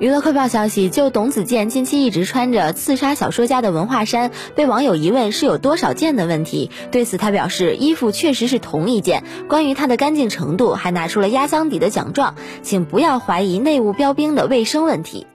娱乐快报消息就董子健近期一直穿着刺杀小说家的文化衫被网友疑问是有多少件的问题。对此他表示衣服确实是同一件关于它的干净程度还拿出了压箱底的奖状请不要怀疑内务标兵的卫生问题。